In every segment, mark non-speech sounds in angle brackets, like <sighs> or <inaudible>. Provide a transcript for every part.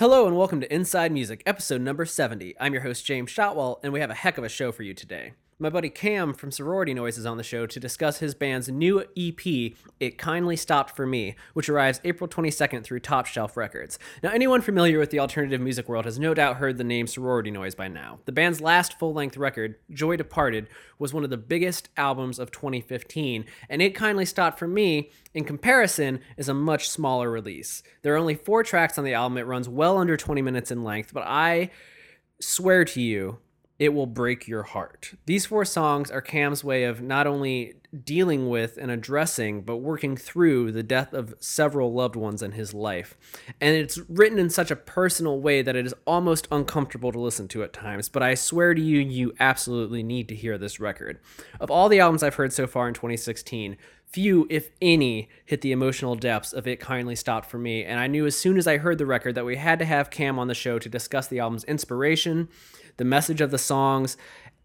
Hello and welcome to Inside Music, episode number 70. I'm your host, James Shotwell, and we have a heck of a show for you today. My buddy Cam from Sorority Noise is on the show to discuss his band's new EP, It Kindly Stopped For Me, which arrives April 22nd through Top Shelf Records. Now, anyone familiar with the alternative music world has no doubt heard the name Sorority Noise by now. The band's last full length record, Joy Departed, was one of the biggest albums of 2015, and It Kindly Stopped For Me, in comparison, is a much smaller release. There are only four tracks on the album, it runs well under 20 minutes in length, but I swear to you, it will break your heart. These four songs are Cam's way of not only dealing with and addressing, but working through the death of several loved ones in his life. And it's written in such a personal way that it is almost uncomfortable to listen to at times, but I swear to you, you absolutely need to hear this record. Of all the albums I've heard so far in 2016, few, if any, hit the emotional depths of It Kindly Stopped for me, and I knew as soon as I heard the record that we had to have Cam on the show to discuss the album's inspiration the message of the songs,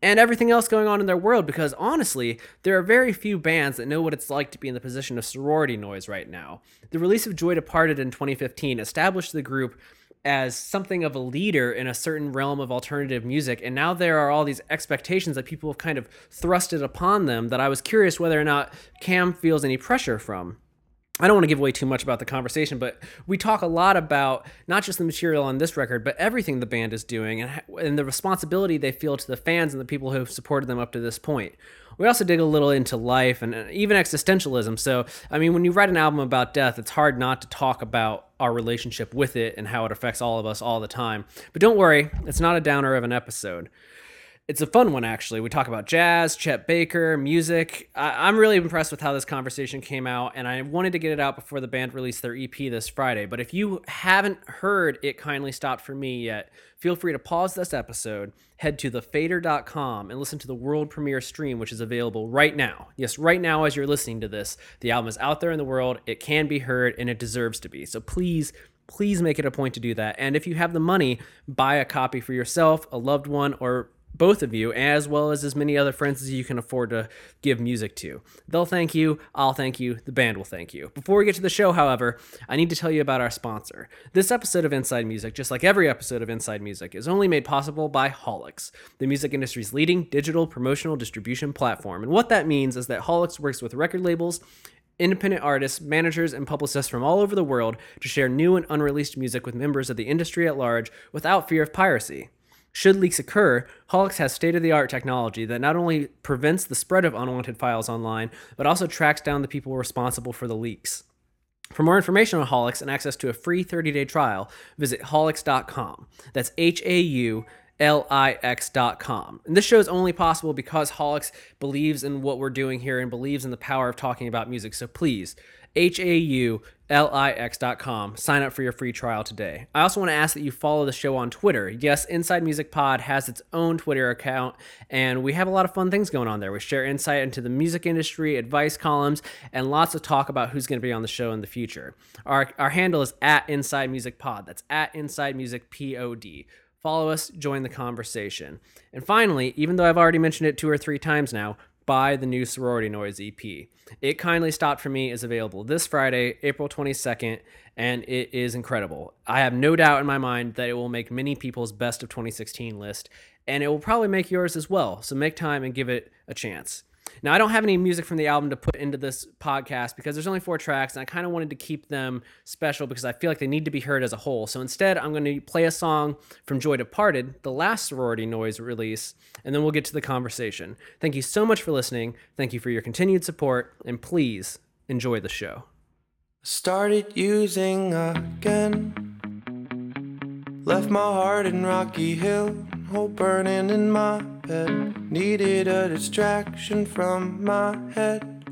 and everything else going on in their world because honestly, there are very few bands that know what it's like to be in the position of sorority noise right now. The release of Joy Departed in 2015 established the group as something of a leader in a certain realm of alternative music and now there are all these expectations that people have kind of thrusted upon them that I was curious whether or not Cam feels any pressure from. I don't want to give away too much about the conversation, but we talk a lot about not just the material on this record, but everything the band is doing and, and the responsibility they feel to the fans and the people who have supported them up to this point. We also dig a little into life and uh, even existentialism. So, I mean, when you write an album about death, it's hard not to talk about our relationship with it and how it affects all of us all the time. But don't worry, it's not a downer of an episode it's a fun one actually. We talk about jazz, Chet Baker, music. I, am really impressed with how this conversation came out, and I wanted to get it out before the band released their EP this Friday. But if you haven't heard "It Kindly Stopped for Me" yet, feel free to pause this episode, head to thefader.com, and listen to the world premiere stream, which is available right now. Yes, right now as you're listening to this, the album is out there in the world. It can be heard, and it deserves to be. So please please make it a point to do that. And if you have the money, buy a copy for yourself, a loved one, or both of you, as well as as many other friends as you can afford to give music to. They'll thank you, I'll thank you, the band will thank you. Before we get to the show, however, I need to tell you about our sponsor. This episode of Inside Music, just like every episode of Inside Music, is only made possible by Haulix, the music industry's leading digital promotional distribution platform. And what that means is that Haulix works with record labels independent artists, managers, and publicists from all over the world to share new and unreleased music with members of the industry at large without fear of piracy. Should leaks occur, Haulix has state of the art technology that not only prevents the spread of unwanted files online, but also tracks down the people responsible for the leaks. For more information on Haulix and access to a free 30 day trial, visit haulix.com. That's H A U L I X.com. And this show is only possible because Haulix believes in what we're doing here and believes in the power of talking about music. So please, H A U L I X.com. Sign up for your free trial today. I also want to ask that you follow the show on Twitter. Yes, Inside Music Pod has its own Twitter account, and we have a lot of fun things going on there. We share insight into the music industry, advice columns, and lots of talk about who's going to be on the show in the future. Our, our handle is at Inside Music Pod. That's at Inside Music Pod. Follow us, join the conversation. And finally, even though I've already mentioned it two or three times now, buy the new Sorority Noise EP. It Kindly Stopped For Me is available this Friday, April 22nd, and it is incredible. I have no doubt in my mind that it will make many people's best of 2016 list, and it will probably make yours as well. So make time and give it a chance. Now, I don't have any music from the album to put into this podcast because there's only four tracks, and I kind of wanted to keep them special because I feel like they need to be heard as a whole. So instead, I'm going to play a song from Joy Departed, the last sorority noise release, and then we'll get to the conversation. Thank you so much for listening. Thank you for your continued support, and please enjoy the show. Started using again. Left my heart in Rocky Hill, hope burning in my bed. Needed a distraction from my head.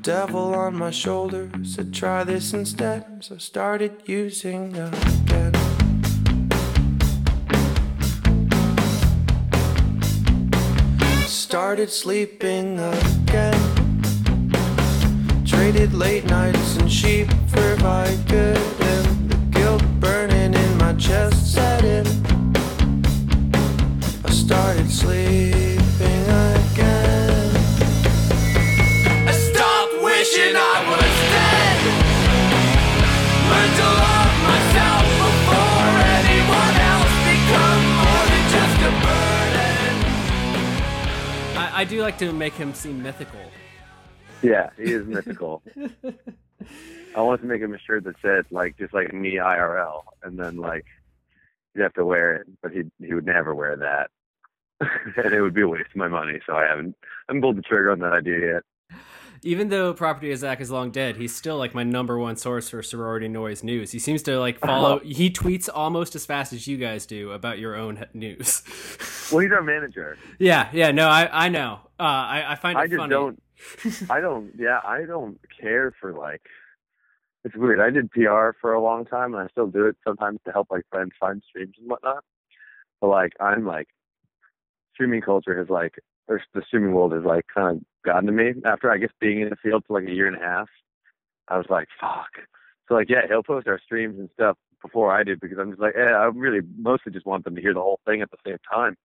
Devil on my shoulder said, try this instead. So I started using again. Started sleeping again. Traded late nights and sheep for Vicodin. The guilt burning in my chest sleeping again. I stopped wishing I was dead. Learned to love myself before anyone else become more than just a burden. I, I do like to make him seem mythical. Yeah, he is mythical. <laughs> I wanted to make him a shirt that said like just like me IRL, and then like you'd have to wear it, but he he would never wear that. <laughs> and it would be a waste of my money. So I haven't I haven't pulled the trigger on that idea yet. Even though Property of Zack is long dead, he's still like my number one source for sorority noise news. He seems to like follow. <laughs> he tweets almost as fast as you guys do about your own news. <laughs> Well, he's our manager. yeah, yeah, no, I I know. Uh, I I find it I just funny. don't. I don't. Yeah, I don't care for like. It's weird. I did PR for a long time, and I still do it sometimes to help like friends find streams and whatnot. But like, I'm like, streaming culture has like, or the streaming world has like kind of gotten to me. After I guess being in the field for like a year and a half, I was like, fuck. So like, yeah, he'll post our streams and stuff before I do because I'm just like, eh, I really mostly just want them to hear the whole thing at the same time.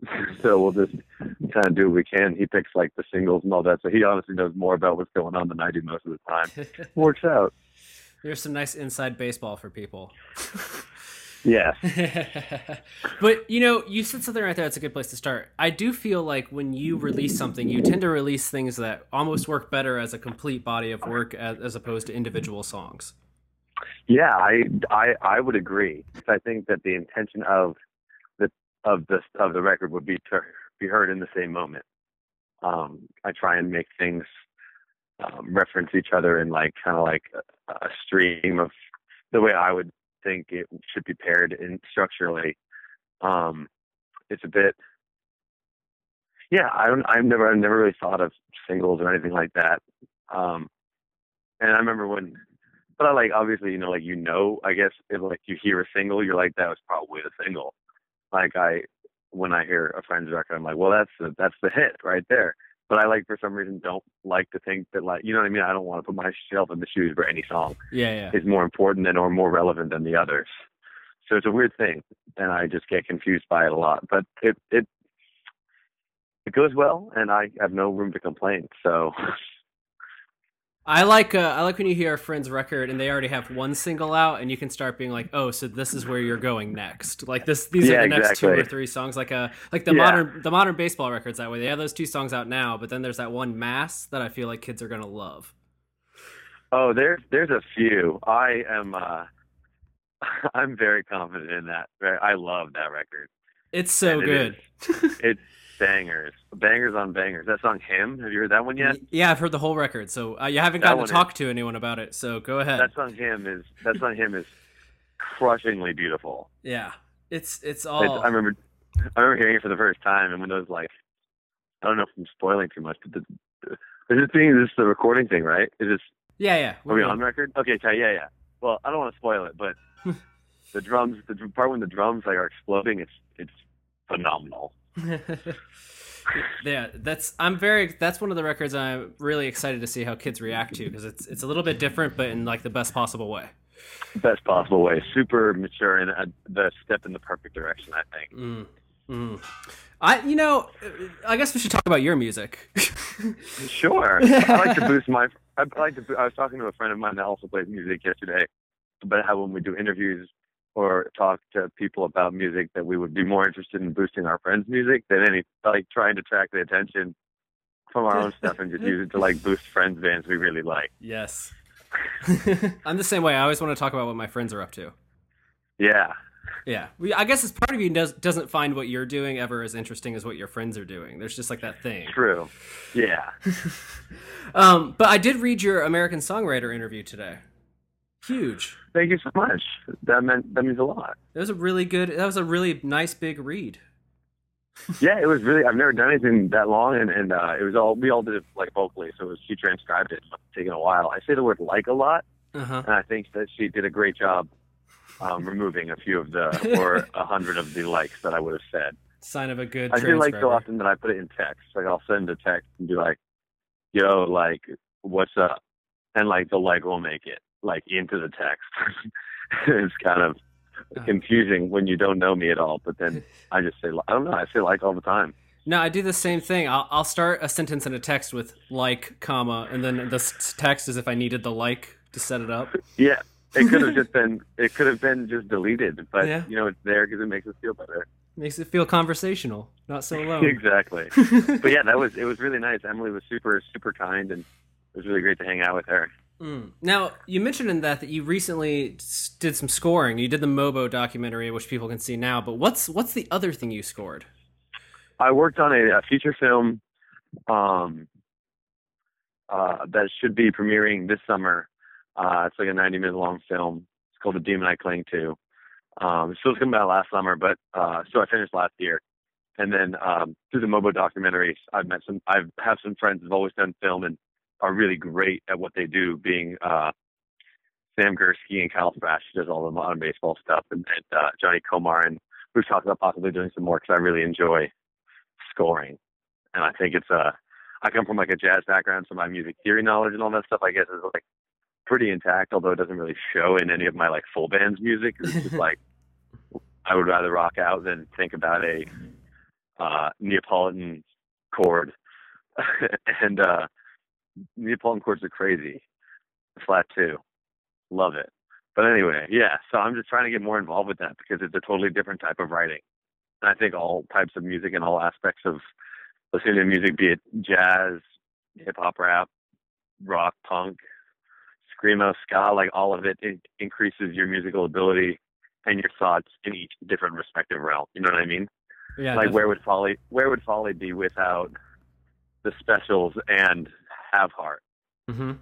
<laughs> so we'll just kind of do what we can. He picks like the singles and all that, so he honestly knows more about what's going on than I do most of the time. <laughs> Works out. There's some nice inside baseball for people. <laughs> Yeah. <laughs> but you know, you said something right there. That's a good place to start. I do feel like when you release something, you tend to release things that almost work better as a complete body of work as, as opposed to individual songs. Yeah, I, I I would agree. I think that the intention of the of the of the record would be to be heard in the same moment. Um, I try and make things um, reference each other in like kind of like a, a stream of the way I would think it should be paired in structurally. Um, it's a bit, yeah. I don't. I've never. I've never really thought of singles or anything like that. Um, and I remember when, but I like obviously you know like you know I guess if like you hear a single you're like that was probably the single. Like I when I hear a friend's record I'm like well that's the that's the hit right there. But I like for some reason don't like to think that like you know what I mean. I don't want to put myself in the shoes for any song Yeah, yeah. is more important than or more relevant than the others. So it's a weird thing, and I just get confused by it a lot. But it it it goes well, and I have no room to complain. So <laughs> I like uh, I like when you hear a friend's record and they already have one single out, and you can start being like, "Oh, so this is where you're going next." Like this, these Yeah, are the next two or three songs. Like a like the Yeah. modern the modern baseball records that way. They have those two songs out now, but then there's that one mass that I feel like kids are gonna love. oh, there's there's a few. I am uh <laughs> I'm very confident in that. I love that record. It's so And it good. <laughs> It's bangers, bangers on bangers. That song "Him." Have you heard that one yet? Yeah, I've heard the whole record, so uh, you haven't That gotten to is- talk to anyone about it. So go ahead. That song "Him" is that song "Him" is crushingly beautiful. yeah, it's it's It's, all. I remember, I remember hearing it for the first time, and when it was like, I don't know if I'm spoiling too much, but the, the, is this thing, is this the recording thing, right? Is this, yeah, yeah. are we we're on record? Okay, so yeah, yeah. Well, I don't want to spoil it, but <laughs> the drums, the part when the drums like are exploding, it's it's phenomenal. <laughs> yeah, that's I'm very that's one of the records I'm really excited to see how kids react to because it's it's a little bit different, but in like the best possible way. Best possible way, super mature and uh, the step in the perfect direction. I think. Mm. Mm. I you know I guess we should talk about your music. <laughs> Sure. I like to boost my. I like to. I was talking to a friend of mine that also plays music yesterday about how when we do interviews or talk to people about music, that we would be more interested in boosting our friends' music than any like trying to attract the attention from our own <laughs> stuff and just use it to like boost friends' bands we really like. yes. <laughs> I'm the same way. I always want to talk about what my friends are up to. Yeah. Yeah, I guess it's part of you does doesn't find what you're doing ever as interesting as what your friends are doing. There's just like that thing. True. Yeah. <laughs> Um, but I did read your American Songwriter interview today. Huge. Thank you so much. That meant that means a lot. That was a really good. That was a really nice big read. <laughs> Yeah, it was really. I've never done anything that long, and and uh, it was all we all did it like vocally, so it was she transcribed it. It's taken a while. I say the word like a lot, Uh huh. and I think that she did a great job um, removing a few of the <laughs> or a hundred of the likes that I would have said. Sign of a good. I feel like so often that I put it in text. Like I'll send a text and be like, "Yo, like, what's up?" And like the like will make it like into the text. <laughs> it's kind of confusing when you don't know me at all. But then I just say, I don't know. I say like all the time. No, I do the same thing. I'll, I'll start a sentence in a text with like, comma, and then the text is if I needed the like to set it up. <laughs> Yeah, it could have just been. It could have been just deleted, but Yeah. you know, it's there because it makes us feel better. Makes it feel conversational, not so alone. <laughs> exactly. but yeah, that was it was really nice. Emily was super super kind, and it was really great to hang out with her. Mm. Now, you mentioned in that that you recently did some scoring. You did the Mobo documentary, which people can see now. But what's what's the other thing you scored? I worked on a, a feature film um, uh, that should be premiering this summer. Uh, it's like a 90 minute long film. It's called The Demon I Cling To. Um, it's supposed to come out last summer, but uh, so I finished last year. And then um, through the Mobo documentaries, I've met some. I have some friends who've always done film and are really great at what they do. Being uh, Sam Gursky and Kyle who does all the modern baseball stuff, and, and uh, Johnny Komar, and we've talked about possibly doing some more because I really enjoy scoring, and I think it's a. Uh, I come from like a jazz background, so my music theory knowledge and all that stuff, I guess, is like pretty intact. Although it doesn't really show in any of my like full band's music. It's just <laughs> like I would rather rock out than think about a uh, Neapolitan chord, <laughs> and uh, Neapolitan chords are crazy. Flat two, love it. But anyway, yeah. So I'm just trying to get more involved with that because it's a totally different type of writing. And I think all types of music and all aspects of listening to music, be it jazz, hip hop, rap, rock, punk, screamo, ska, like all of it, it increases your musical ability and your thoughts in each different respective realm. You know what I mean? Yeah. Like where would folly where would folly be without the specials and have heart? Mm-hmm.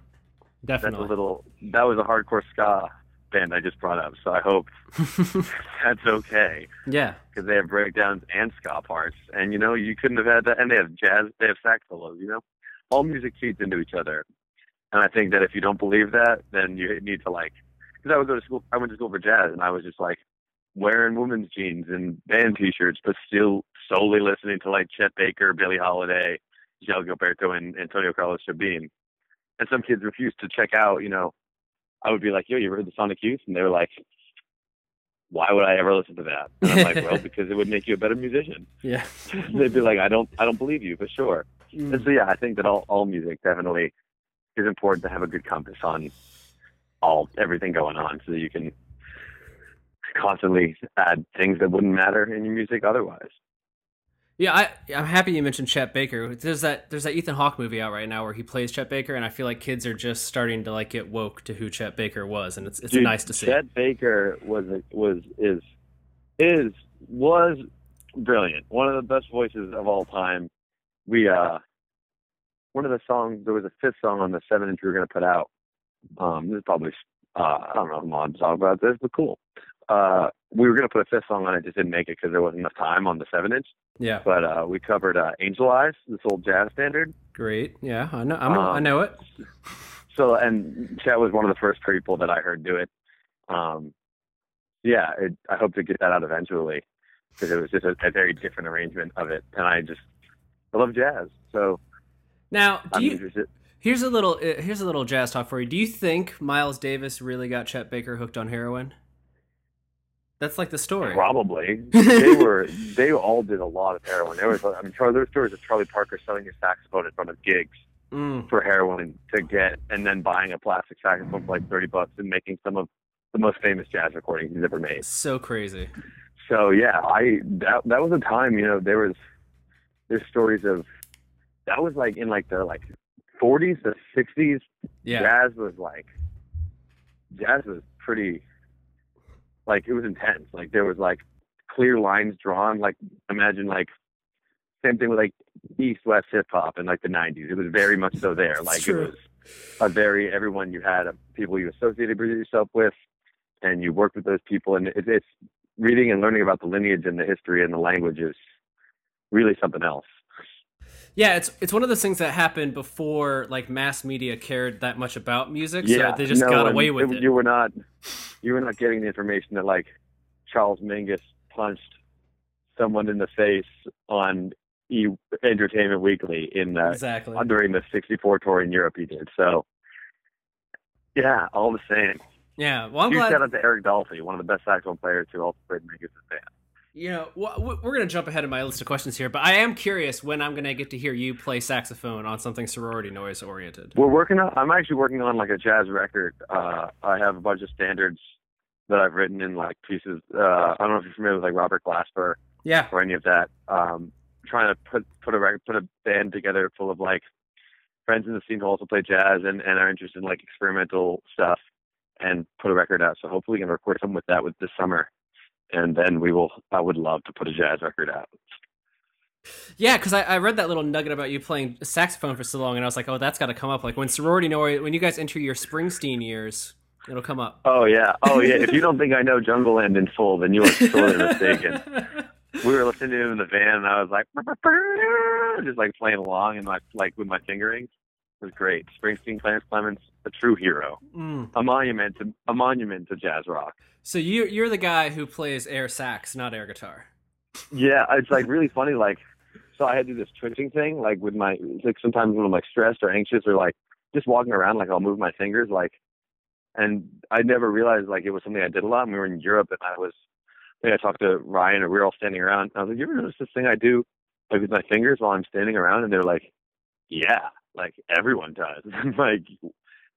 Definitely. That's a little. That was a hardcore ska band I just brought up, so I hope <laughs> that's okay. Yeah, because they have breakdowns and ska parts, and you know you couldn't have had that. And they have jazz, they have sax solos. You know, all music feeds into each other, and I think that if you don't believe that, then you need to like. Because I would go to school, I went to school for jazz, and I was just like wearing women's jeans and band T-shirts, but still solely listening to like Chet Baker, Billie Holiday, Gil Gilberto, and Antonio Carlos Jobim. And some kids refused to check out, you know, I would be like, yo, you ever heard the Sonic Youth? And they were like, why would I ever listen to that? And I'm like, well, <laughs> because it would make you a better musician. Yeah. <laughs> They'd be like, I don't, I don't believe you, but sure. Mm. And so, yeah, I think that all, all music definitely is important to have a good compass on all, everything going on so that you can constantly add things that wouldn't matter in your music otherwise. Yeah, I I'm happy you mentioned Chet Baker. There's that there's that Ethan Hawke movie out right now where he plays Chet Baker, and I feel like kids are just starting to like get woke to who Chet Baker was, and it's it's Dude, nice to see. Chet Baker was was is is was brilliant. One of the best voices of all time. We uh one of the songs there was a fifth song on the seven inch we were gonna put out. Um this is probably uh I don't know if I'm on to talk about this, but cool uh, we were going to put a fifth song on it, just didn't make it because there wasn't enough time on the seven inch. Yeah. But uh, we covered uh, Angel Eyes, this old jazz standard. Great. Yeah, I know. Um, i know it. So, and Chet was one of the first people that I heard do it. Um, yeah, it, I hope to get that out eventually because it was just a, a, very different arrangement of it, and I just I love jazz. So now, do I'm you? Interested. Here's a little. Uh, here's a little jazz talk for you. Do you think Miles Davis really got Chet Baker hooked on heroin? That's like the story. Probably. <laughs> they were. They all did a lot of heroin. There was. I mean, Charlie, there were stories of Charlie Parker selling his saxophone in front of gigs mm. for heroin to get, and then buying a plastic saxophone for like thirty bucks and making some of the most famous jazz recordings he's ever made. So crazy. So yeah, I that that was a time. You know, there was there's stories of that was like in like the like 40s to 60s. Yeah. Jazz was like jazz was pretty like it was intense. Like there was like clear lines drawn. Like imagine like same thing with like East West hip hop in like the '90s. It was very much so there. Like it was a very everyone you had uh, people you associated yourself with, and you worked with those people. And it, it's reading and learning about the lineage and the history and the language is really something else. Yeah, it's it's one of those things that happened before like mass media cared that much about music, yeah, so they just no, got away with it, it. You were not you were not getting the information that like Charles Mingus punched someone in the face on e- Entertainment Weekly in the exactly during the '64 tour in Europe. He did so. Yeah, all the same. Yeah, well, I'm Huge glad. shout out to Eric Dolphy, one of the best saxophone players who also played Mingus' band. You know, we're going to jump ahead of my list of questions here, but I am curious when I'm going to get to hear you play saxophone on something sorority noise oriented. We're working on. I'm actually working on like a jazz record. Uh, I have a bunch of standards that I've written in like pieces. Uh, I don't know if you're familiar with like Robert Glasper Yeah. or any of that. Um, trying to put put a record, put a band together full of like friends in the scene who also play jazz and, and are interested in like experimental stuff and put a record out. So hopefully we can record something with that with this summer. And then we will I would love to put a jazz record out. Yeah, because I, I read that little nugget about you playing saxophone for so long, and I was like, oh, that's got to come up. Like when sorority noise, when you guys enter your Springsteen years, it'll come up. Oh yeah. Oh yeah. if you don't think I know <laughs> Jungleland in full, then you are sorely mistaken. <laughs> We were listening to him in the van and I was like <laughs> just like playing along and like like with my fingerings. It was great. Springsteen Clarence Clemons, a true hero. Mm. A monument to a monument to jazz rock. So you you're the guy who plays air sax, not air guitar. Yeah, it's like really funny. Like, so I had to do this twitching thing, like with my like sometimes when I'm like stressed or anxious or like just walking around, like I'll move my fingers, like, and I never realized like it was something I did a lot. And we were in Europe, and I was, I talked to Ryan, and we were all standing around. I was like, "You ever notice this thing I do, like with my fingers while I'm standing around?" And they're like, "Yeah, like everyone does." <laughs> like,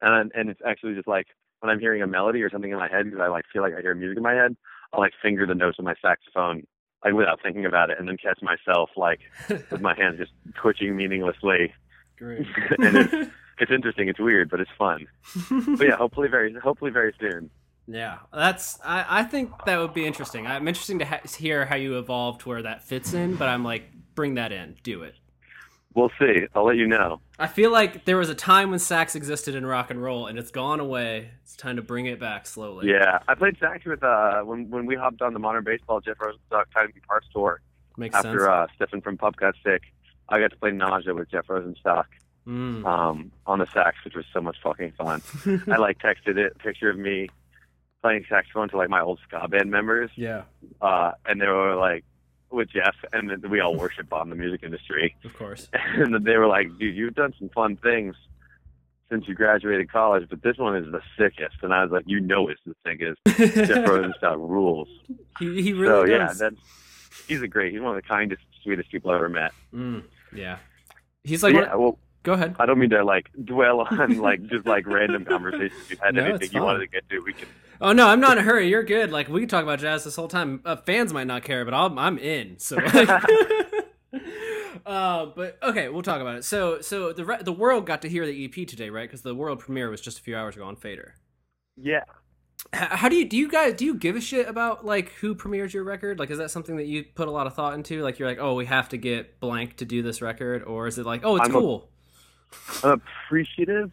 and and it's actually just like when I'm hearing a melody or something in my head because I like feel like I hear music in my head, I'll like finger the notes of my saxophone like without thinking about it, and then catch myself like <laughs> with my hands just twitching meaninglessly. Great. <laughs> and it's <laughs> it's interesting. It's weird, but it's fun. But yeah, hopefully very hopefully very soon. Yeah, that's. I, I think that would be interesting. I'm interesting to ha- hear how you evolved where that fits in, but I'm like, bring that in, do it. We'll see. I'll let you know. I feel like there was a time when sax existed in rock and roll, and it's gone away. It's time to bring it back slowly. Yeah, I played sax with uh when when we hopped on the modern baseball Jeff Rosenstock Tiny Parks tour makes after sense. uh Stefan from Pup got sick. I got to play Nausea with Jeff Rosenstock Mm. um on the sax, which was so much fucking fun. <laughs> I like texted it a picture of me playing saxophone to like my old ska band members, yeah, uh, and they were like with Jeff, and we all worship on the music industry, of course. and they were like, "Dude, you've done some fun things since you graduated college, but this one is the sickest." And I was like, "You know, it's the sickest." Jeff Rosenstock rules. <laughs> he, he really so yeah, that's he's a great. He's one of the kindest, sweetest people I've ever met. Mm, yeah. He's like, yeah, well, go ahead. I don't mean to like dwell on like just like random conversations we've had. <laughs> No, anything you wanted to get to, we can. Oh no, I'm not in a hurry. You're good. Like we can talk about jazz this whole time. Uh, fans might not care, but I'm I'm in. So. Like, <laughs> <laughs> uh, but okay, we'll talk about it. So so the re- the world got to hear the EP today, right? Because the world premiere was just a few hours ago on Fader. Yeah, H- how do you do you guys do you give a shit about like who premieres your record? Like, is that something that you put a lot of thought into? Like, you're like, oh, we have to get blank to do this record, or is it like, oh, it's I'm a- cool? I'm appreciative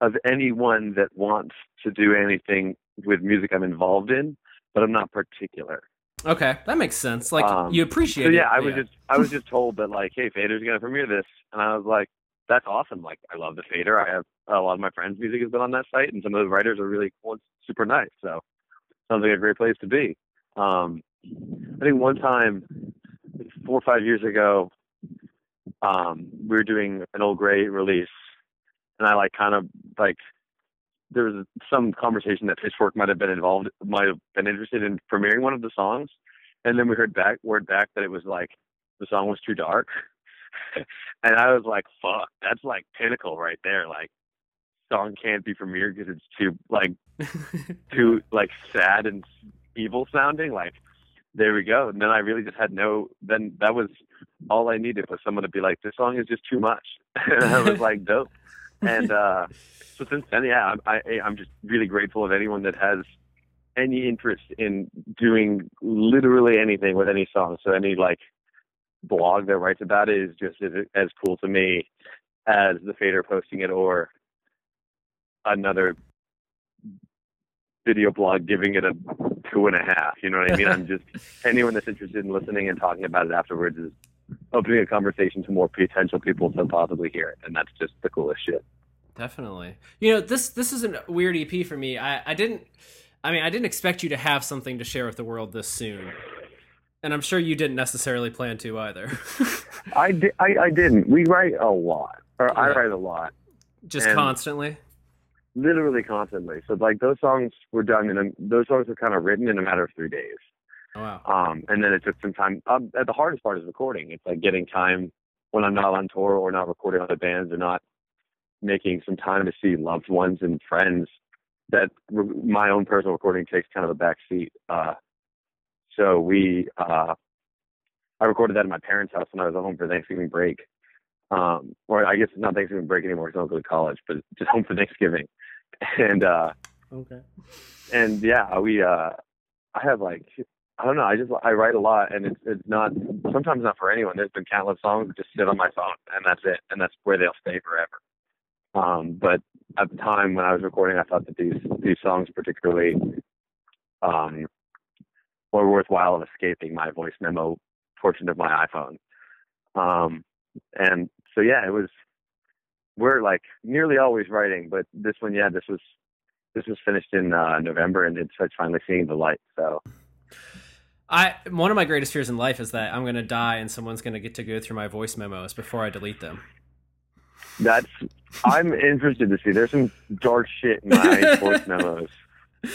of anyone that wants to do anything with music I'm involved in, but I'm not particular. Okay, that makes sense. Like, Um, you appreciate So it. yeah, I was just I was just told that like, hey, Fader's gonna premiere this, and I was like, that's awesome. Like, I love the Fader. I have a lot of my friends' music has been on that site, and some of the writers are really cool and super nice. So sounds like a great place to be. Um, I think one time, four or five years ago, um, we were doing an old gray release, and I like kind of like there was some conversation that Pitchfork might have been involved, might have been interested in premiering one of the songs, and then we heard back word back that it was like the song was too dark, <laughs> and I was like, "Fuck, that's like pinnacle right there." Like, song can't be premiered because it's too like <laughs> too like sad and evil sounding. Like, there we go. And then I really just had no. Then that was all I needed was someone to be like, "This song is just too much," <laughs> and I was like, "Dope." And uh, so since then, yeah, I, I, I'm just really grateful of anyone that has any interest in doing literally anything with any song. So any like blog that writes about it is just as, as cool to me as the Fader posting it or another video blog giving it a two and a half. You know what I mean? I'm <laughs> just anyone that's interested in listening and talking about it afterwards is opening a conversation to more potential people to possibly hear it, and that's just the coolest shit. Definitely. You know, this this is a weird EP for me. I, I didn't I mean, I didn't expect you to have something to share with the world this soon. And I'm sure you didn't necessarily plan to either. I, di- I, I didn't. We write a lot, or I write a lot, Just And- constantly. Literally constantly. So like those songs were done in a, those songs were kind of written in a matter of three days. Oh, wow. Um, and then it took some time. Um, the hardest part is recording. It's like getting time when I'm not on tour or not recording other bands or not making some time to see loved ones and friends. That re- my own personal recording takes kind of a back seat. Uh, so we uh, I recorded that in my parents' house when I was home for Thanksgiving break. Um, or I guess it's not Thanksgiving break anymore because I don't go to college, but just home for Thanksgiving. <laughs> And uh, Okay. and yeah, we uh, I have like I don't know. I just I write a lot, and it's it's not sometimes not for anyone. There's been countless songs that just sit on my phone, and that's it, and that's where they'll stay forever. Um, but at the time when I was recording, I thought that these these songs particularly um, were worthwhile of escaping my voice memo portion of my iPhone. Um, and so yeah, it was. We're like nearly always writing, but this one, yeah, this was this was finished in uh, November, and it's it's finally seeing the light. So I one of my greatest fears in life is that I'm going to die and someone's going to get to go through my voice memos before I delete them. that's I'm interested to see. There's some dark shit in my <laughs> voice memos.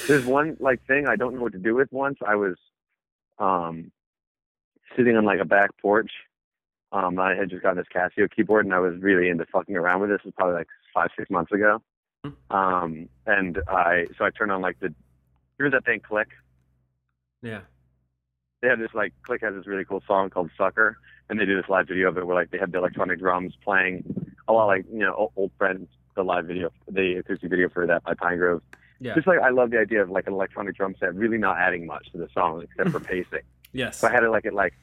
There's one like thing I don't know what to do with. Once I was um sitting on like a back porch. Um, I had just gotten this Casio keyboard, and I was really into fucking around with this. It was probably like five, six months ago. Um, and I so I turned on like the here's that thing click. Yeah. They have this like Click has this really cool song called Sucker, and they do this live video of it where like they have the electronic drums playing a lot like you know old, friends the live video the acoustic video for that by Pinegrove. Yeah. Just like I love the idea of like an electronic drum set, really not adding much to the song except for <laughs> pacing. Yes. So I had it like it like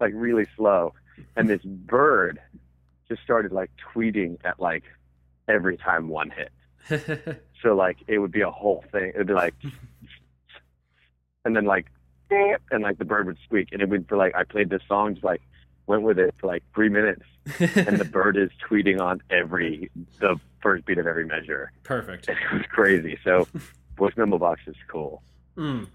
like really slow, and this bird just started like tweeting at like every time one hit. <laughs> So like it would be a whole thing. It'd be like, and then like, and like the bird would squeak, and it would for like I played this song, just like went with it for like three minutes, and the <laughs> bird is tweeting on every the first beat of every measure. Perfect. <laughs> It was crazy. So voice memo box is cool. Mm.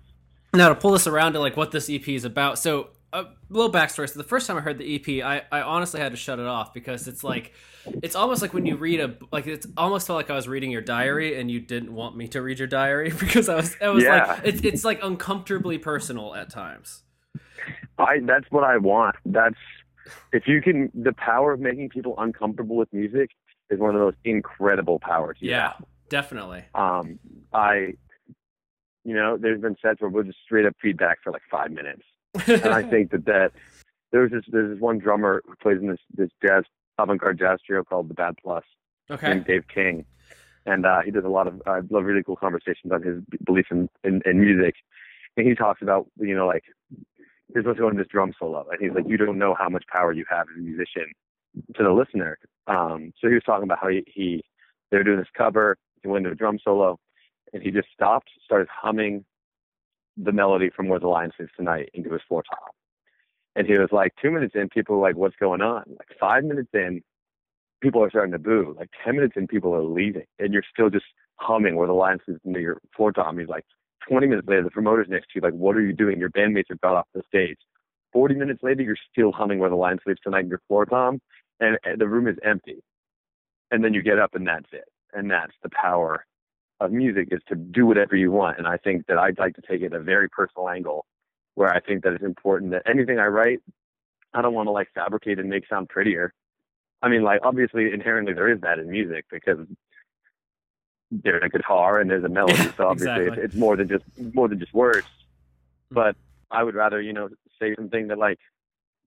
Now to pull this around to like what this EP is about. So a little backstory. So the first time I heard the EP, I, I honestly had to shut it off because it's like it's almost like when you read a like it's almost felt like I was reading your diary and you didn't want me to read your diary <laughs> because I was I was Yeah. like it's it's like uncomfortably personal at times. I that's what I want. That's if you can the power of making people uncomfortable with music is one of the most incredible powers. you Yeah, have. definitely. Um I you know, there's been sets where we'll just straight up feedback for like five minutes. And I <laughs> think that that there's this there's this one drummer who plays in this this jazz avant garde jazz trio called the Bad Plus okay. named Dave King. And uh, he does a lot of I love really cool conversations on his belief in, in, in music. And he talks about, you know, like here's what's going in this drum solo. And he's like, You don't know how much power you have as a musician to the listener. Um, so he was talking about how he, he they were doing this cover, he went into a drum solo, and he just stopped, started humming the melody from Where the Lion Sleeps Tonight into his floor tom. And he was like, two minutes in, people were like, What's going on? Like five minutes in, people are starting to boo. Like ten minutes in, people are leaving, and you're still just humming Where the Lion Sleeps into your floor tom. He's like, twenty minutes later, the promoter's next to you, like, What are you doing? Your bandmates have got off the stage. Forty minutes later, you're still humming Where the Lion Sleeps Tonight in your floor tom, and the room is empty. And then you get up, and that's it. And that's the power of music is to do whatever you want. And I think that I'd like to take it a very personal angle where I think that it's important that anything I write, I don't want to like fabricate and make sound prettier. I mean, like obviously inherently there is that in music because there's a guitar and there's a melody. Yeah, so obviously exactly. it's, it's more than just more than just words. Hmm. But I would rather, you know, say something that like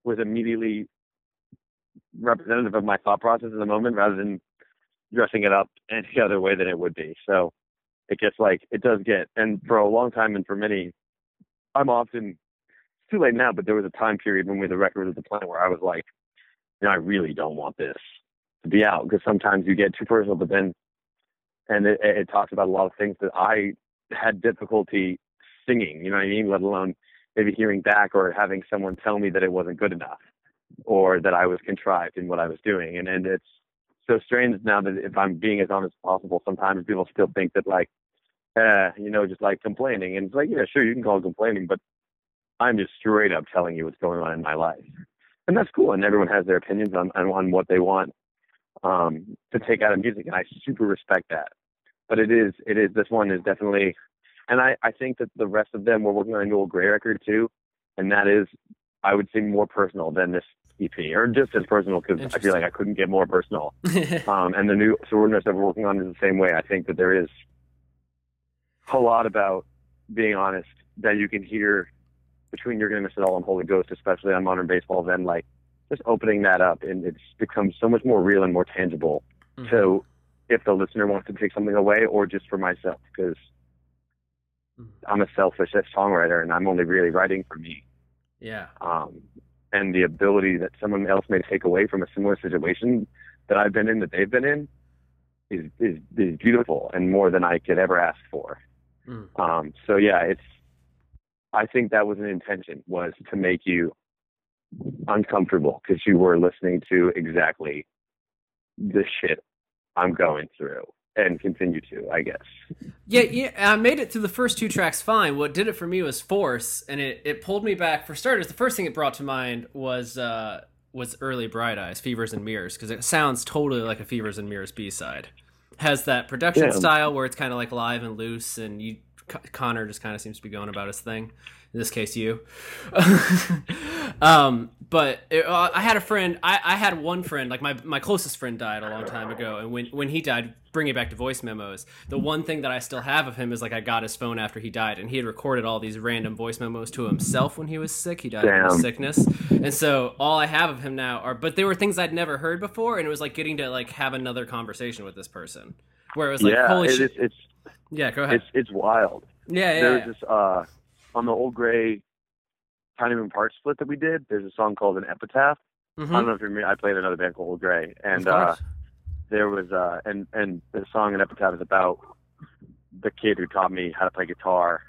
was immediately representative of my thought process in the moment rather than dressing it up any <laughs> other way than it would be. So it gets like it does get and for a long time and for many I'm often it's too late now, but there was a time period when we the record at the point where I was like, you know, I really don't want this to be out because sometimes you get too personal, but then and it, it talks about a lot of things that I had difficulty singing, you know what I mean? Let alone maybe hearing back or having someone tell me that it wasn't good enough or that I was contrived in what I was doing. And and it's so strange now that if I'm being as honest as possible, sometimes people still think that like, uh, you know, just like complaining. And it's like, yeah, sure, you can call it complaining, but I'm just straight up telling you what's going on in my life. And that's cool. And everyone has their opinions on, on, on what they want um, to take out of music. And I super respect that. But it is, it is, this one is definitely, and I, I think that the rest of them were working on an Old Gray record too. And that is, I would say, more personal than this EP, or just as personal because I feel like I couldn't get more personal. <laughs> Um, and the new subordinates that we're working on is the same way. I think that there is a lot about being honest that you can hear between You're Gonna Miss It All and Holy Ghost, especially on modern baseball, then like just opening that up and it's become so much more real and more tangible. Mhm. So if the listener wants to take something away or just for myself, because Mhm. I'm a selfish songwriter and I'm only really writing for me. yeah. Um, and the ability that someone else may take away from a similar situation that I've been in, that they've been in, is is, is beautiful and more than I could ever ask for. Mm. Um, so yeah, it's. I think that was an intention was to make you uncomfortable because you were listening to exactly the shit I'm going through and continue to, I guess. Yeah, yeah, I made it through the first two tracks fine. What did it for me was force, and it, it pulled me back. For starters, the first thing it brought to mind was uh, was early Bright Eyes, Fevers and Mirrors, because it sounds totally like a Fevers and Mirrors B side. Has that production Yeah. style where it's kind of like live and loose, and you Con- Conor just kind of seems to be going about his thing. In this case, you. <laughs> um, but it, uh, I had a friend. I, I had one friend, like my my closest friend died a long time ago, and when when he died, bring it back to voice memos. The one thing that I still have of him is like I got his phone after he died, and he had recorded all these random voice memos to himself when he was sick. He died from Damn. a sickness, and so all I have of him now are. But they were things I'd never heard before, and it was like getting to like have another conversation with this person, where it was like, yeah, holy it, shit. it's it's Yeah, go ahead. it's it's wild. yeah, yeah. There's yeah. this uh on the old gray Tiny Room Part split that we did. There's a song called an epitaph. I Mhm. don't know if you remember. I played another band called Old Gray, and uh, there was uh and and the song an epitaph is about the kid who taught me how to play guitar.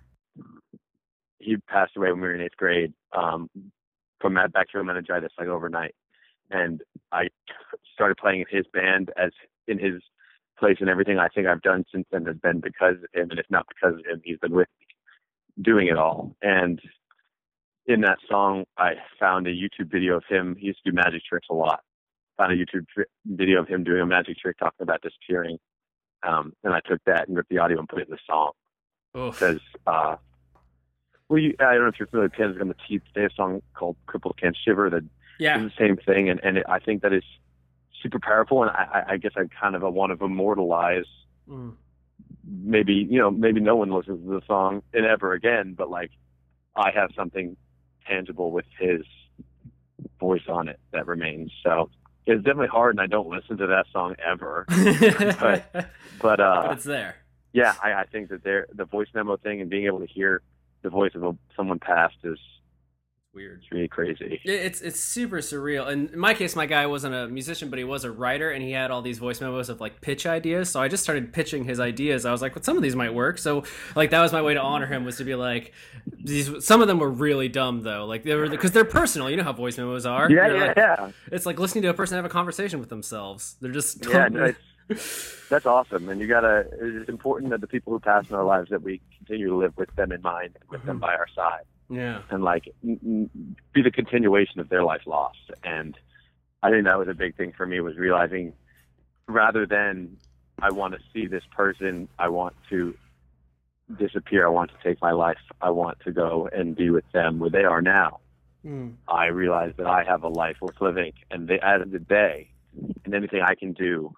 He passed away when we were in eighth grade um, from bacterial meningitis, like overnight. And I started playing in his band as in his place, and everything I think I've done since then has been because of him. And if not because of him, he's been with me doing it all. And in that song, I found a YouTube video of him. He used to do magic tricks a lot. Found a YouTube tri- video of him doing a magic trick talking about disappearing. Um, and I took that and ripped the audio and put it in the song because, uh, well, you, I don't know if you're familiar with Kansas on the Teeth. They have a song called "Crippled Can't Shiver" that Yeah. is the same thing, and and it, I think that is super powerful. And I, I- I guess I kind of want to immortalize. Mm. Maybe you know, maybe no one listens to the song and ever again, but like I have something tangible with his voice on it that remains. So it's definitely hard, and I don't listen to that song ever. <laughs> but, But uh, but it's there. yeah, I, I think that there the voice memo thing and being able to hear the voice of a, someone passed is Weird. it's really crazy. It's it's super surreal. And in my case, my guy wasn't a musician, but he was a writer, and he had all these voice memos of like pitch ideas. So I just started pitching his ideas. I was like, "Well, some of these might work." So like that was my way to honor him was to be like, these. Some of them were really dumb though. Like they were because they're personal. You know how voice memos are. Yeah, They're yeah, like- yeah. It's like listening to a person have a conversation with themselves. They're just Yeah, no, that's awesome. And you gotta. It's important that the people who pass in our lives that we continue to live with them in mind, and with them mm-hmm. by our side, yeah. and like be the continuation of their life lost. And I think that was a big thing for me was realizing, rather than I want to see this person, I want to disappear. I want to take my life. I want to go and be with them where they are now. Mm. I realize that I have a life worth living, and they, at the end of the day, and anything I can do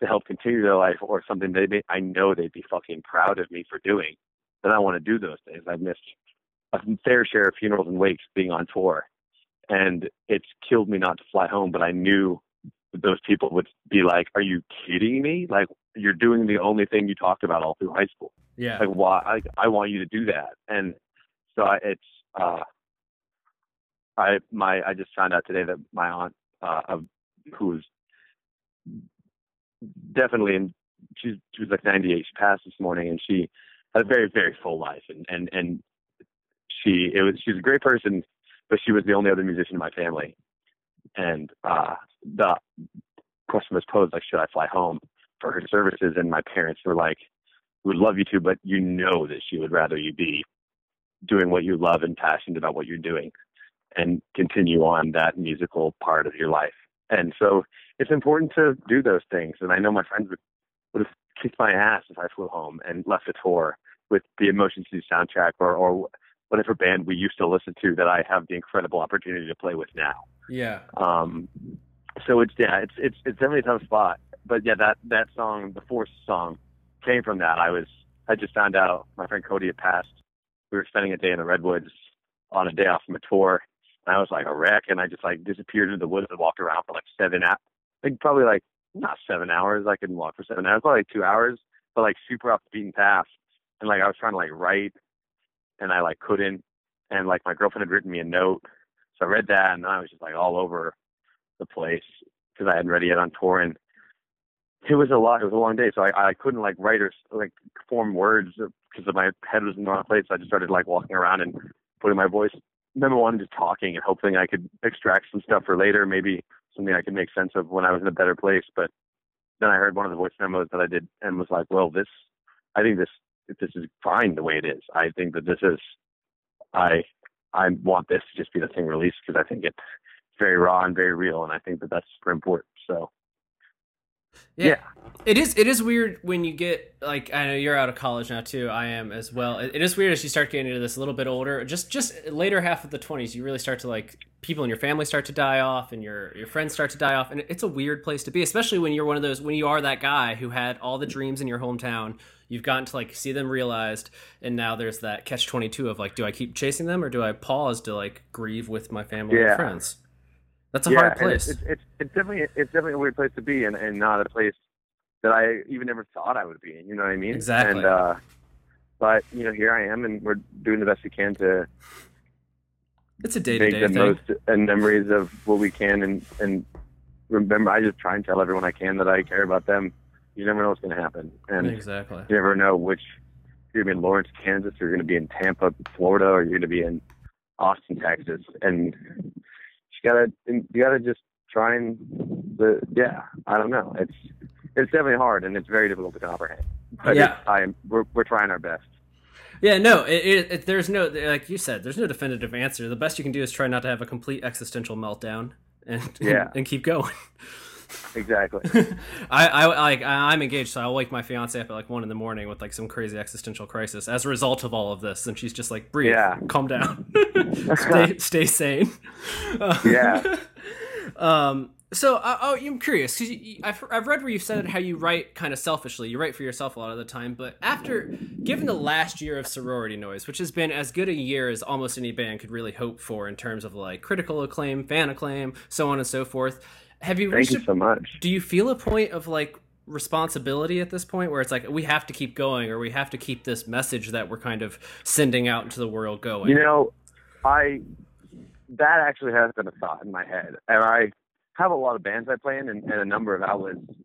to help continue their life or something they may, I know they'd be fucking proud of me for doing, then I want to do those things. I've missed a fair share of funerals and wakes being on tour, and it's killed me not to fly home. But I knew those people would be like, "Are you kidding me? Like you're doing the only thing you talked about all through high school." Yeah. like why I, I want you to do that and so I, it's uh i my i just found out today that my aunt uh of, who's definitely in she's she was like 98 she passed this morning and she had a very very full life and and and she it was she was a great person but she was the only other musician in my family and uh the question was posed like should i fly home for her services and my parents were like we would love you to, but you know that she would rather you be doing what you love and passionate about what you're doing and continue on that musical part of your life. And so it's important to do those things. And I know my friends would, would have kicked my ass if I flew home and left a tour with the Motion City Soundtrack or, or whatever band we used to listen to that I have the incredible opportunity to play with now. Yeah. Um, so it's yeah, it's it's it's definitely a tough spot. But yeah, that that song, the fourth song, came from that. I was I just found out my friend Cody had passed. We were spending a day in the redwoods on a day off from a tour. And I was like a wreck, and I just like disappeared into the woods and walked around for like seven hours. Like probably like not seven hours. I couldn't walk for seven hours, probably like two hours, but like super off the beaten path. And like I was trying to like write, and I like couldn't. And like my girlfriend had written me a note, so I read that, and I was just like all over the place because I hadn't read it yet on tour, and it was a lot. It was a long day, so I I couldn't like write or like form words because my head was in the wrong place. So I just started like walking around and putting my voice number one, just talking and hoping I could extract some stuff for later, maybe something I could make sense of when I was in a better place. But then I heard one of the voice memos that I did and was like, well, this, I think this, this is fine the way it is. I think that this is, I, I want this to just be the thing released because I think it's very raw and very real. And I think that that's super important. So yeah. yeah. It is it is weird when you get like I know you're out of college now too. I am as well. It, it is weird as you start getting into this a little bit older. Just just later half of the 20s, you really start to like people in your family start to die off and your your friends start to die off and it's a weird place to be, especially when you're one of those when you are that guy who had all the dreams in your hometown. You've gotten to like see them realized and now there's that catch 22 of like do I keep chasing them or do I pause to like grieve with my family yeah. and friends? That's a yeah, hard place. It's, it's, it's definitely it's definitely a weird place to be, and, and not a place that I even ever thought I would be in. You know what I mean? Exactly. And uh, but you know, here I am, and we're doing the best we can to. It's a day to day make the most and memories of what we can, and and remember. I just try and tell everyone I can that I care about them. You never know what's going to happen, and exactly. You never know which. You're going to be in Lawrence, Kansas, or you're going to be in Tampa, Florida, or you're going to be in Austin, Texas, and gotta you gotta just try and the yeah I don't know it's it's definitely hard and it's very difficult to comprehend. But yeah, I am we're we're trying our best. Yeah, no, it, it, it, there's no like you said, there's no definitive answer. The best you can do is try not to have a complete existential meltdown and yeah. and, <laughs> and keep going. Exactly. <laughs> I, I like I'm engaged, so I'll wake my fiance up at like one in the morning with like some crazy existential crisis as a result of all of this, and she's just like, "Breathe, yeah. calm down, <laughs> stay stay sane." <laughs> yeah. um. So, uh, oh, I'm curious because I've I've read where you've said how you write kind of selfishly. You write for yourself a lot of the time, but after given the last year of Sorority Noise, which has been as good a year as almost any band could really hope for in terms of like critical acclaim, fan acclaim, so on and so forth have you Thank you a, so much. Do you feel a point of like responsibility at this point where it's like we have to keep going or we have to keep this message that we're kind of sending out into the world going? You know, I that actually has been a thought in my head. And I have a lot of bands I play in and, and a number of outlets that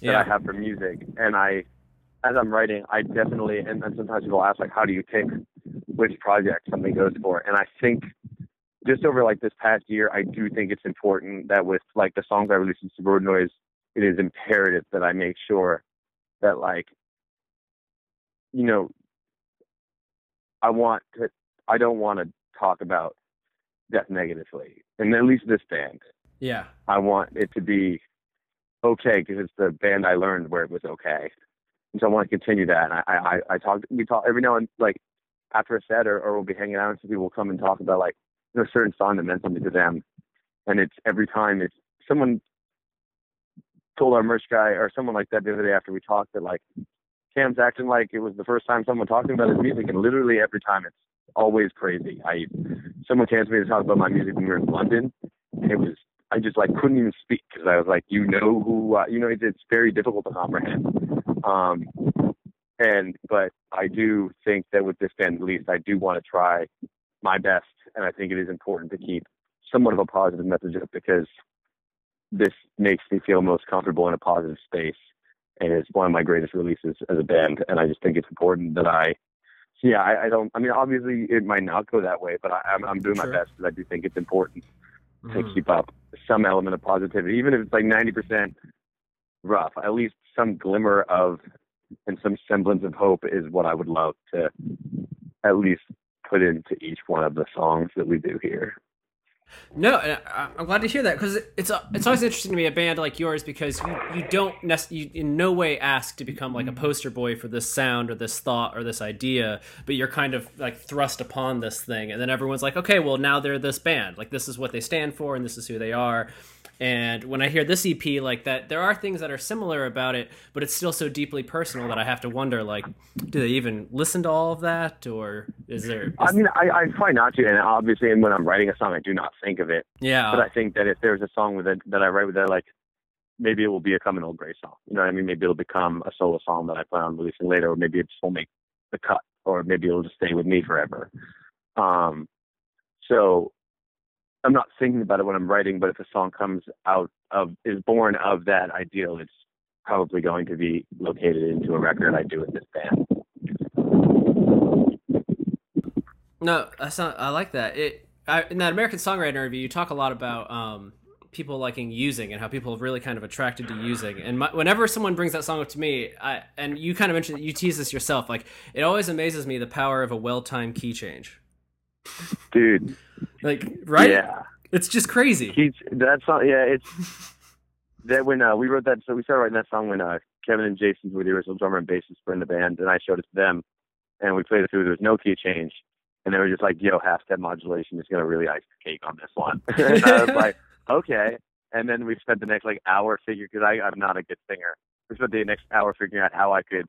yeah. I have for music. And I as I'm writing, I definitely and, and sometimes people ask like how do you pick which project something goes for? And I think just over like this past year, I do think it's important that with like the songs I released in Suburban Noise, it is imperative that I make sure that like, you know, I want to, I don't want to talk about death negatively, and at least this band. Yeah. I want it to be okay because it's the band I learned where it was okay, and so I want to continue that. And I, I, I talk, we talk every now and like after a set, or, or we'll be hanging out, and some people will come and talk about like know, a certain song that meant something to them. And it's every time it's someone told our merch guy or someone like that the other day after we talked that like Cam's acting like it was the first time someone talking about his music, and literally every time it's always crazy. I someone came to me to talk about my music when we were in London, and it was I just like couldn't even speak because I was like, you know who, uh, you know, it's, it's very difficult to comprehend. Um, and but I do think that with this band, at least, I do want to try my best, and I think it is important to keep somewhat of a positive message up because this makes me feel most comfortable in a positive space, and it's one of my greatest releases as a band, and I just think it's important that I. Yeah, I, I don't. I mean, obviously, it might not go that way, but I, am I'm, I'm doing sure. my best because I do think it's important mm. to keep up some element of positivity, even if it's like 90% rough. At least some glimmer of and some semblance of hope is what I would love to at least put into each one of the songs that we do here. No, I'm glad to hear that because it's it's always interesting to me a band like yours because you, you don't nec- you in no way ask to become like a mm-hmm. poster boy for this sound or this thought or this idea, but you're kind of like thrust upon this thing, and then everyone's like, okay, well now they're this band, like this is what they stand for and this is who they are, And when I hear this EP like that, there are things that are similar about it, but it's still so deeply personal that I have to wonder, like, do they even listen to all of that, or is there? Is... I mean, I, I try not to, and obviously, and when I'm writing a song, I do not think of it. Yeah. But I think that if there's a song with it that I write with that, like, maybe it will become an old gray song. You know what I mean? Maybe it'll become a solo song that I plan on releasing later, or maybe it just won't make the cut, or maybe it'll just stay with me forever. Um, so I'm not thinking about it when I'm writing, but if a song comes out of is born of that ideal, it's probably going to be located into a record I do with this band. No, that's not. I like that. It I, in that American Songwriter interview, you talk a lot about um, people liking using and how people are really kind of attracted to using. And my, whenever someone brings that song up to me, I and you kind of mentioned you tease this yourself, like it always amazes me the power of a well-timed key change. Dude, like right? Yeah, it's just crazy. He's that song. Yeah, it's <laughs> that when uh, we wrote that. So we started writing that song when uh, Kevin and Jason, were the original drummer and bassist, were in the band, and I showed it to them, and we played it through. There was no key change, and they were just like, "Yo, half step modulation is gonna really ice the cake on this one." <laughs> and I was like, "Okay." And then we spent the next like hour figuring because I'm not a good singer. We spent the next hour figuring out how I could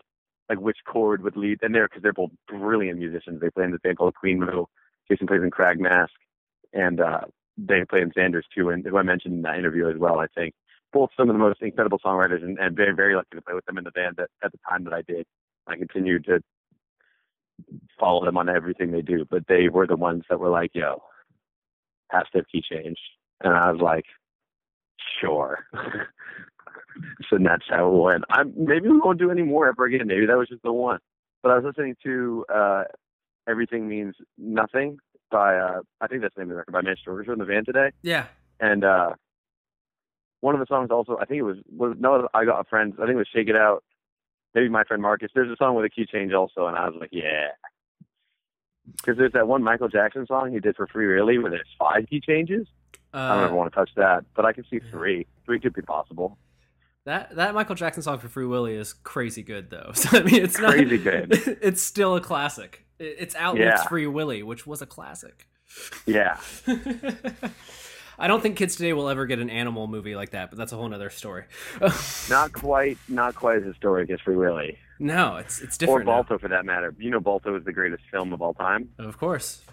like which chord would lead. And they're because they're both brilliant musicians. They play in the band called Queen Moo. Jason plays in Crag Mask, and uh, they play in Sanders too, and who I mentioned in that interview as well. I think both some of the most incredible songwriters, and, and very very lucky to play with them in the band at, at the time that I did. I continued to follow them on everything they do, but they were the ones that were like, "Yo, half step key change," and I was like, "Sure." <laughs> so that's how it went. I maybe we won't do any more ever again. Maybe that was just the one. But I was listening to uh, "Everything Means Nothing" by uh, I think that's the name of the record by Mitch George in the van today. Yeah. And uh, one of the songs also I think it was was no I got a friend I think it was Shake It Out. Maybe my friend Marcus. There's a song with a key change also, and I was like, yeah. Because there's that one Michael Jackson song he did for Free Willy where there's five key changes. Uh, I don't ever want to touch that, but I can see three. Three could be possible. That that Michael Jackson song for Free Willy is crazy good though. <laughs> So I mean, it's not Crazy good. <laughs> It's still a classic. It- It's outlived Yeah. Free Willy, which was a classic. Yeah. <laughs> I don't think kids today will ever get an animal movie like that, but that's a whole nother story. <laughs> Not quite not quite as historic as Free Willy. no, it's it's Or different. now. Balto for that matter. You know Balto is the greatest film of all time. Of course. <laughs>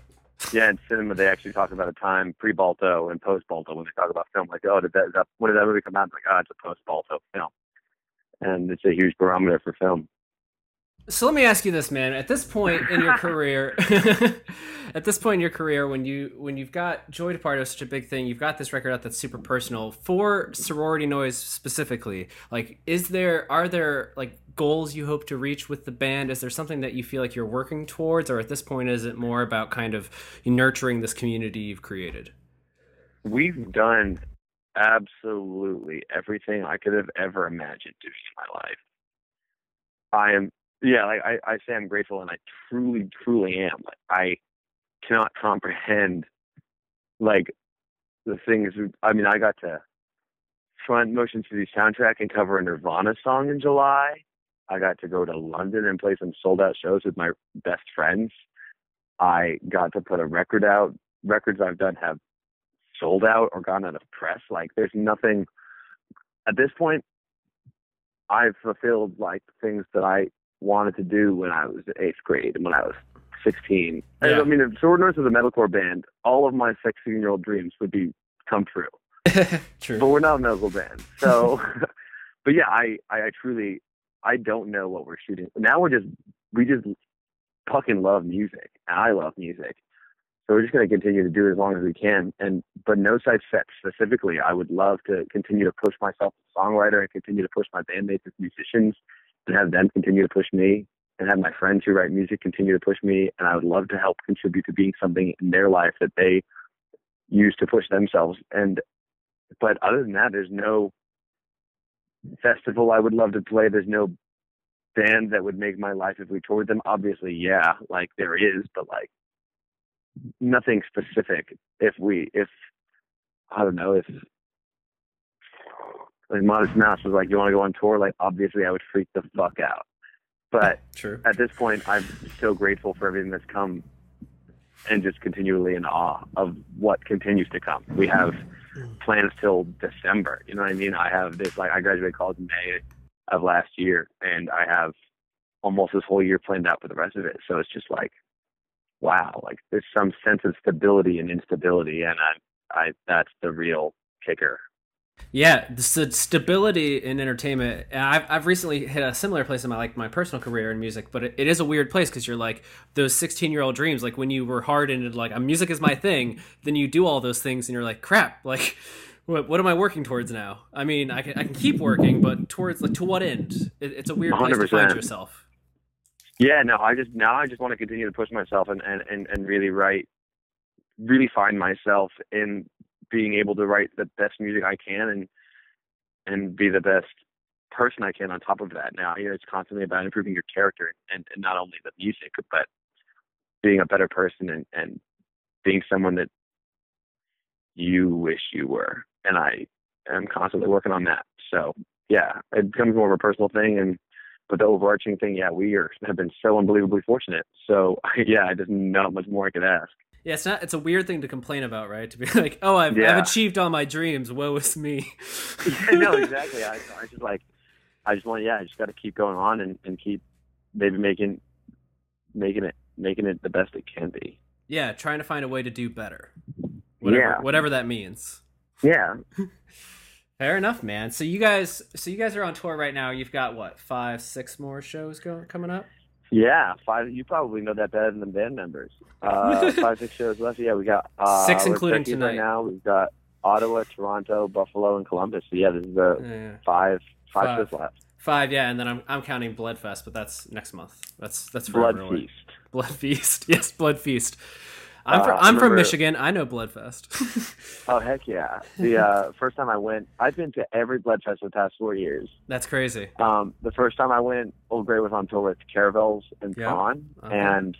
Yeah, in cinema they actually talk about a time pre Balto and post Balto when they talk about film. Like, oh, did that, that when did that movie come out? Like, oh, it's a post Balto film, and it's a huge barometer for film. So let me ask you this, man. At this point in your <laughs> career, <laughs> at this point in your career, when you when you've got Joy Departed is such a big thing, you've got this record out that's super personal for sorority noise specifically. Like, is there are there like goals you hope to reach with the band? Is there something that you feel like you're working towards, or at this point, is it more about kind of nurturing this community you've created? We've done absolutely everything I could have ever imagined doing in my life. I am, yeah, like I, I say I'm grateful, and I truly, truly am. Like I cannot comprehend, like the things. I mean, I got to front Motion City soundtrack and cover a Nirvana song in July. I got to go to London and play some sold out shows with my best friends. I got to put a record out. Records I've done have sold out or gone out of press. Like there's nothing at this point. I've fulfilled like things that I wanted to do when I was eighth grade and when I was 16. Yeah. I mean, if Sorority Noise was a metalcore band, all of my 16 year old dreams would be come true. <laughs> True. But we're not a metalcore band, so. <laughs> but yeah, I, I I truly I don't know what we're shooting. Now we're just we just fucking love music, and I love music. So we're just going to continue to do it as long as we can. And but no side set specifically, I would love to continue to push myself as a songwriter and continue to push my bandmates as musicians, and have them continue to push me, and have my friends who write music continue to push me. And I would love to help contribute to being something in their life that they use to push themselves. And but other than that, there's no festival I would love to play. There's no band that would make my life if we toured them. Obviously, yeah, like there is, but like nothing specific. If we, if I don't know, if like Modest Mouse was like, you want to go on tour? Like, obviously, I would freak the fuck out. But True. at this point, I'm so grateful for everything that's come and just continually in awe of what continues to come. We have plans till December. You know what I mean? I have this like I graduated college in May of last year, and I have almost this whole year planned out for the rest of it. So it's just like, wow, like there's some sense of stability and instability, and I, I that's the real kicker. Yeah, the st- stability in entertainment. I've, I've recently hit a similar place in my like my personal career in music, but it, it is a weird place because you're like those 16 year old dreams. Like when you were hard into like music is my thing, then you do all those things and you're like, crap, like what, what am I working towards now? I mean, I can I can keep working, but towards like to what end? It, it's a weird place to find yourself. Yeah, no, I just now I just want to continue to push myself and and and, and really write, really find myself in being able to write the best music I can and and be the best person I can on top of that. Now, you know, it's constantly about improving your character and, and not only the music, but being a better person and, and being someone that you wish you were. And I am constantly working on that. So yeah, it becomes more of a personal thing and but the overarching thing, yeah, we are have been so unbelievably fortunate. So <laughs> yeah, I just not much more I could ask. Yeah, it's not. It's a weird thing to complain about, right? To be <laughs> like, oh, I've, I've achieved all my dreams. Woe is me. <laughs> yeah, no, <laughs> exactly. I, I just like, I just want, yeah, I just got to keep going on and, and keep maybe making, making it, making it the best it can be. Yeah, trying to find a way to do better. Whatever, Yeah. whatever that means. Yeah, Fair enough, man. So you guys, so you guys are on tour right now. You've got what, five, six more shows going coming up? Yeah. Five. You probably know that better than the band members. Uh, <laughs> five, six shows left. Yeah, we got uh, Six including tonight. Right now, we've got Ottawa, Toronto, Buffalo, and Columbus. So yeah, this is the Yeah. five, five, Five. shows left. Five, yeah, and then I'm I'm counting Bled Fest, but that's next month. That's that's Blood away. Feast. Blood Feast, <laughs> yes, Blood Feast. I'm Uh, from, I I'm from Michigan. I know Bled Fest. <laughs> Oh heck yeah! The uh, <laughs> first time I went, I've been to every Bled Fest for the past four years. that's crazy. Um, the first time I went, Old Gray was on tour with Caravels and Yeah. Con, Uh-huh. and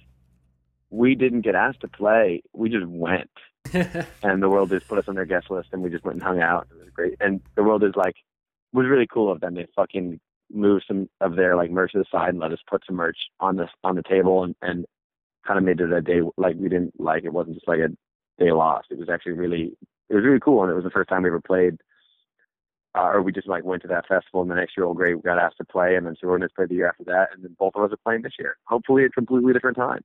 we didn't get asked to play. We just went, <laughs> and the world just put us on their guest list, and we just went and hung out. It was great, and the world is like was really cool of them. They fucking moved some of their like merch to the side and let us put some merch on the on the table, and and kind of made it a day like we didn't like it wasn't just like a day lost. It was actually really it was really cool, and it was the first time we ever played. Uh, or we just like went to that festival, and the next year, Old Gray got asked to play, and then Sorority played the year after that, and then both of us are playing this year. Hopefully, at completely different times.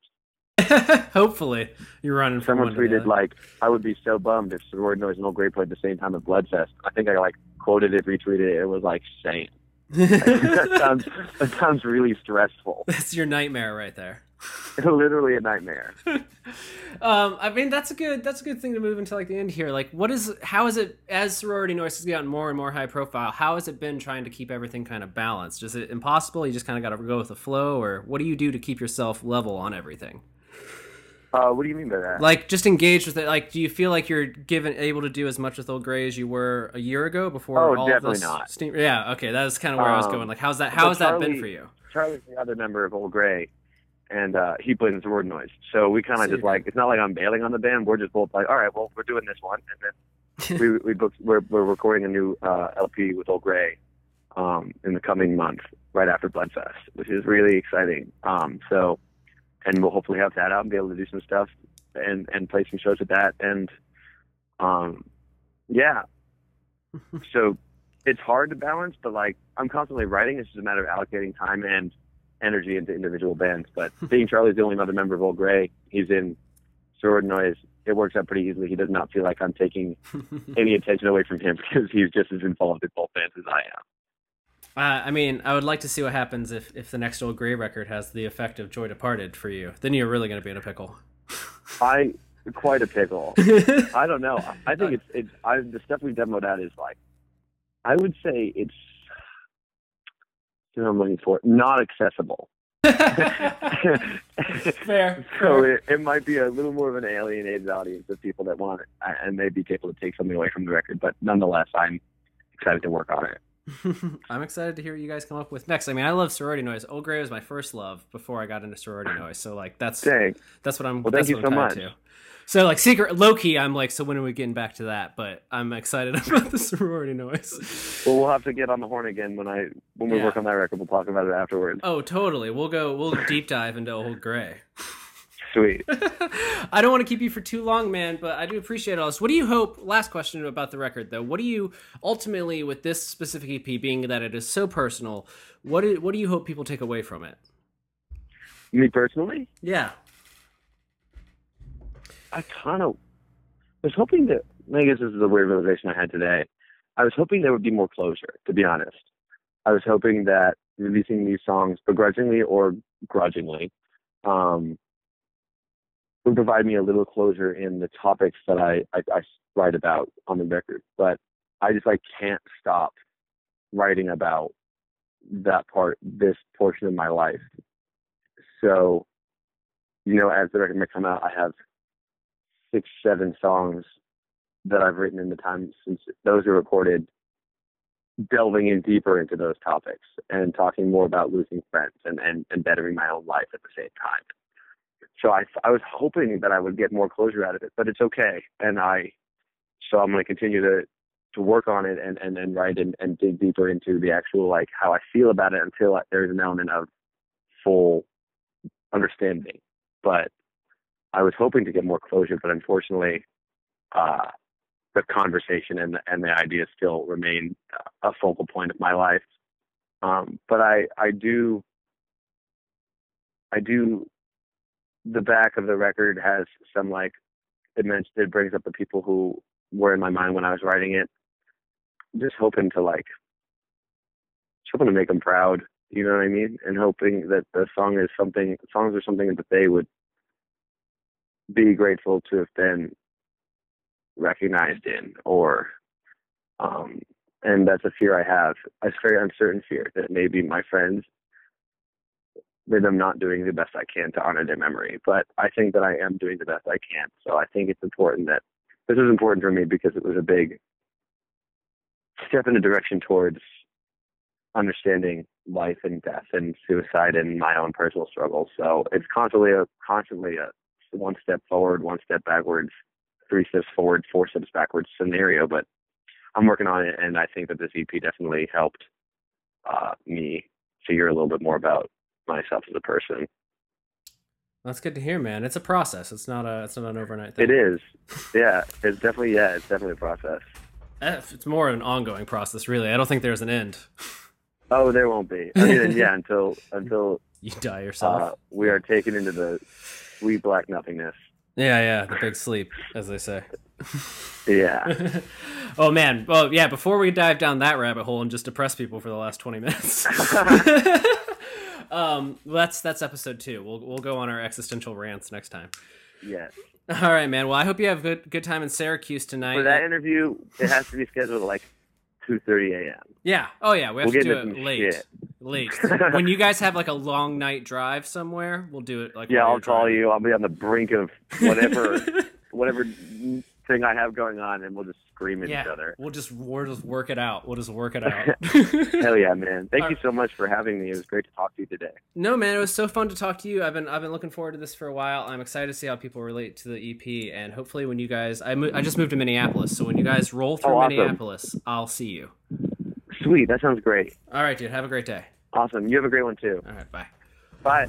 <laughs> Hopefully, you're running from Someone one tweeted like, "I would be so bummed if Sorority Noise and Old Gray played the same time at Bled Fest." I think I like quoted it, retweeted it. It was like saying <laughs> <laughs> that sounds that sounds really stressful. That's your nightmare right there. <laughs> Literally a nightmare. <laughs> um, I mean, that's a good that's a good thing to move into like the end here. Like, what is how is it as sorority noise has gotten more and more high profile? How has it been trying to keep everything kind of balanced? Is it impossible? You just kind of got to go with the flow, or what do you do to keep yourself level on everything? Uh, what do you mean by that? Like, just engage with it. Like, do you feel like you're given able to do as much with Old Gray as you were a year ago before Oh, all definitely this not. Steam? Yeah, okay, that's kind of where I was Um, going. Like, how's that? How has so that been for you? Charlie's the other member of Old Gray, and uh, he plays in Sorority Noise. So we kind of just like it's not like I'm bailing on the band. We're just both like, all right, well, we're doing this one, and then <laughs> we we booked, we're we're recording a new uh, LP with Old Gray um, in the coming month, right after Bled Fest, which is really exciting. Um, so, and we'll hopefully have that out and be able to do some stuff and and play some shows with that, and um, yeah. <laughs> so it's hard to balance, but like I'm constantly writing. It's just a matter of allocating time and energy into individual bands. But being Charlie's the only other member of Old Gray, he's in Sorority Noise. It works out pretty easily. He does not feel like I'm taking <laughs> any attention away from him <laughs> because he's just as involved in both bands as I am. Uh, I mean, I would like to see what happens if, if the next Old Gray record has the effect of Joy Departed for you. Then you're really going to be in a pickle. I quite a pickle. <laughs> I don't know. I think it's it's I, the stuff we've demoed out is like I would say it's you know, I'm looking for not accessible. <laughs> <laughs> Fair. So it, it might be a little more of an alienated audience of people that want it uh, and maybe able to take something away from the record. But nonetheless, I'm excited to work on it. <laughs> I'm excited to hear what you guys come up with next. I mean, I love sorority noise. Old Gray was my first love before I got into sorority <sighs> noise. So like that's Dang. that's what I'm. Well, that's thank you what I'm so tied much. To. So like secret low key, I'm like, so when are we getting back to that? But I'm excited <laughs> about the sorority noise. Well, we'll have to get on the horn again when I when we Yeah. work on that record. We'll talk about it afterwards. Oh, totally. We'll go. We'll deep dive into Old Gray. Sweet. <laughs> I don't want to keep you for too long, man, but I do appreciate all this. What do you hope? Last question about the record, though. What do you ultimately, with this specific EP, being that it is so personal, what do, what do you hope people take away from it? Me personally, Yeah. I kind of was hoping that. I guess this is a weird realization I had today. I was hoping there would be more closure. To be honest, I was hoping that releasing these songs begrudgingly or grudgingly um, would provide me a little closure in the topics that I, I, I write about on the record. But I just like can't stop writing about that part, this portion of my life. So, you know, as the record may come out, I have six, seven songs that I've written in the time since those are recorded, delving in deeper into those topics and talking more about losing friends and, and, and bettering my own life at the same time. So I, I was hoping that I would get more closure out of it, but it's okay. And I, so I'm going to continue to, to work on it and, and, and write and, and dig deeper into the actual, like how I feel about it until there's an element of full understanding. But I was hoping to get more closure, but unfortunately, uh, the conversation and the, and the ideas still remain a focal point of my life. Um, but I, I do, I do, the back of the record has some like, it mentions, it brings up the people who were in my mind when I was writing it. Just hoping to like, just hoping to make them proud, you know what I mean? And hoping that the song is something, songs are something that they would be grateful to have been recognized in or um and that's a fear I have. It's a very uncertain fear that maybe my friends that I'm not doing the best I can to honor their memory. But I think that I am doing the best I can. So I think it's important that this is important for me because it was a big step in the direction towards understanding life and death and suicide and my own personal struggles. So it's constantly a constantly a one step forward, one step backwards, three steps forward, four steps backwards scenario. But I'm working on it, and I think that this EP definitely helped uh, me figure a little bit more about myself as a person. That's good to hear, man. It's a process. It's not a it's not an overnight thing. It is, yeah. It's definitely yeah. It's definitely a process. It's more an ongoing process, really. I don't think there's an end. <laughs> Oh, there won't be. I mean, yeah, until until <laughs> You die yourself. uh, we are taken into the sweet black nothingness. yeah, yeah, the big sleep, as they say. Yeah. <laughs> oh man. Well, yeah. Before we dive down that rabbit hole and just depress people for the last twenty minutes, <laughs> um, well, that's that's episode two. We'll we'll go on our existential rants next time. yes. All right, man. Well, I hope you have a good good time in Syracuse tonight. For that interview, it has to be scheduled like two thirty a.m. yeah. Oh yeah. We have We'll to do it late. shit. Late. <laughs> when you guys have like a long night drive somewhere, we'll do it like. Yeah, I'll call driving. you. I'll be on the brink of whatever <laughs> whatever thing I have going on, and we'll just scream at yeah, each other. we'll just we'll just work it out. We'll just work it out. <laughs> <laughs> Hell yeah, man! Thank All you right. so much for having me. It was great to talk to you today. No, man, it was so fun to talk to you. I've been I've been looking forward to this for a while. I'm excited to see how people relate to the EP, and hopefully, when you guys, I mo- I just moved to Minneapolis, so when you guys roll through Oh, awesome. Minneapolis, I'll see you. Sweet, that sounds great. All right, dude. Have a great day. Awesome. You have a great one too. All right, bye. Bye.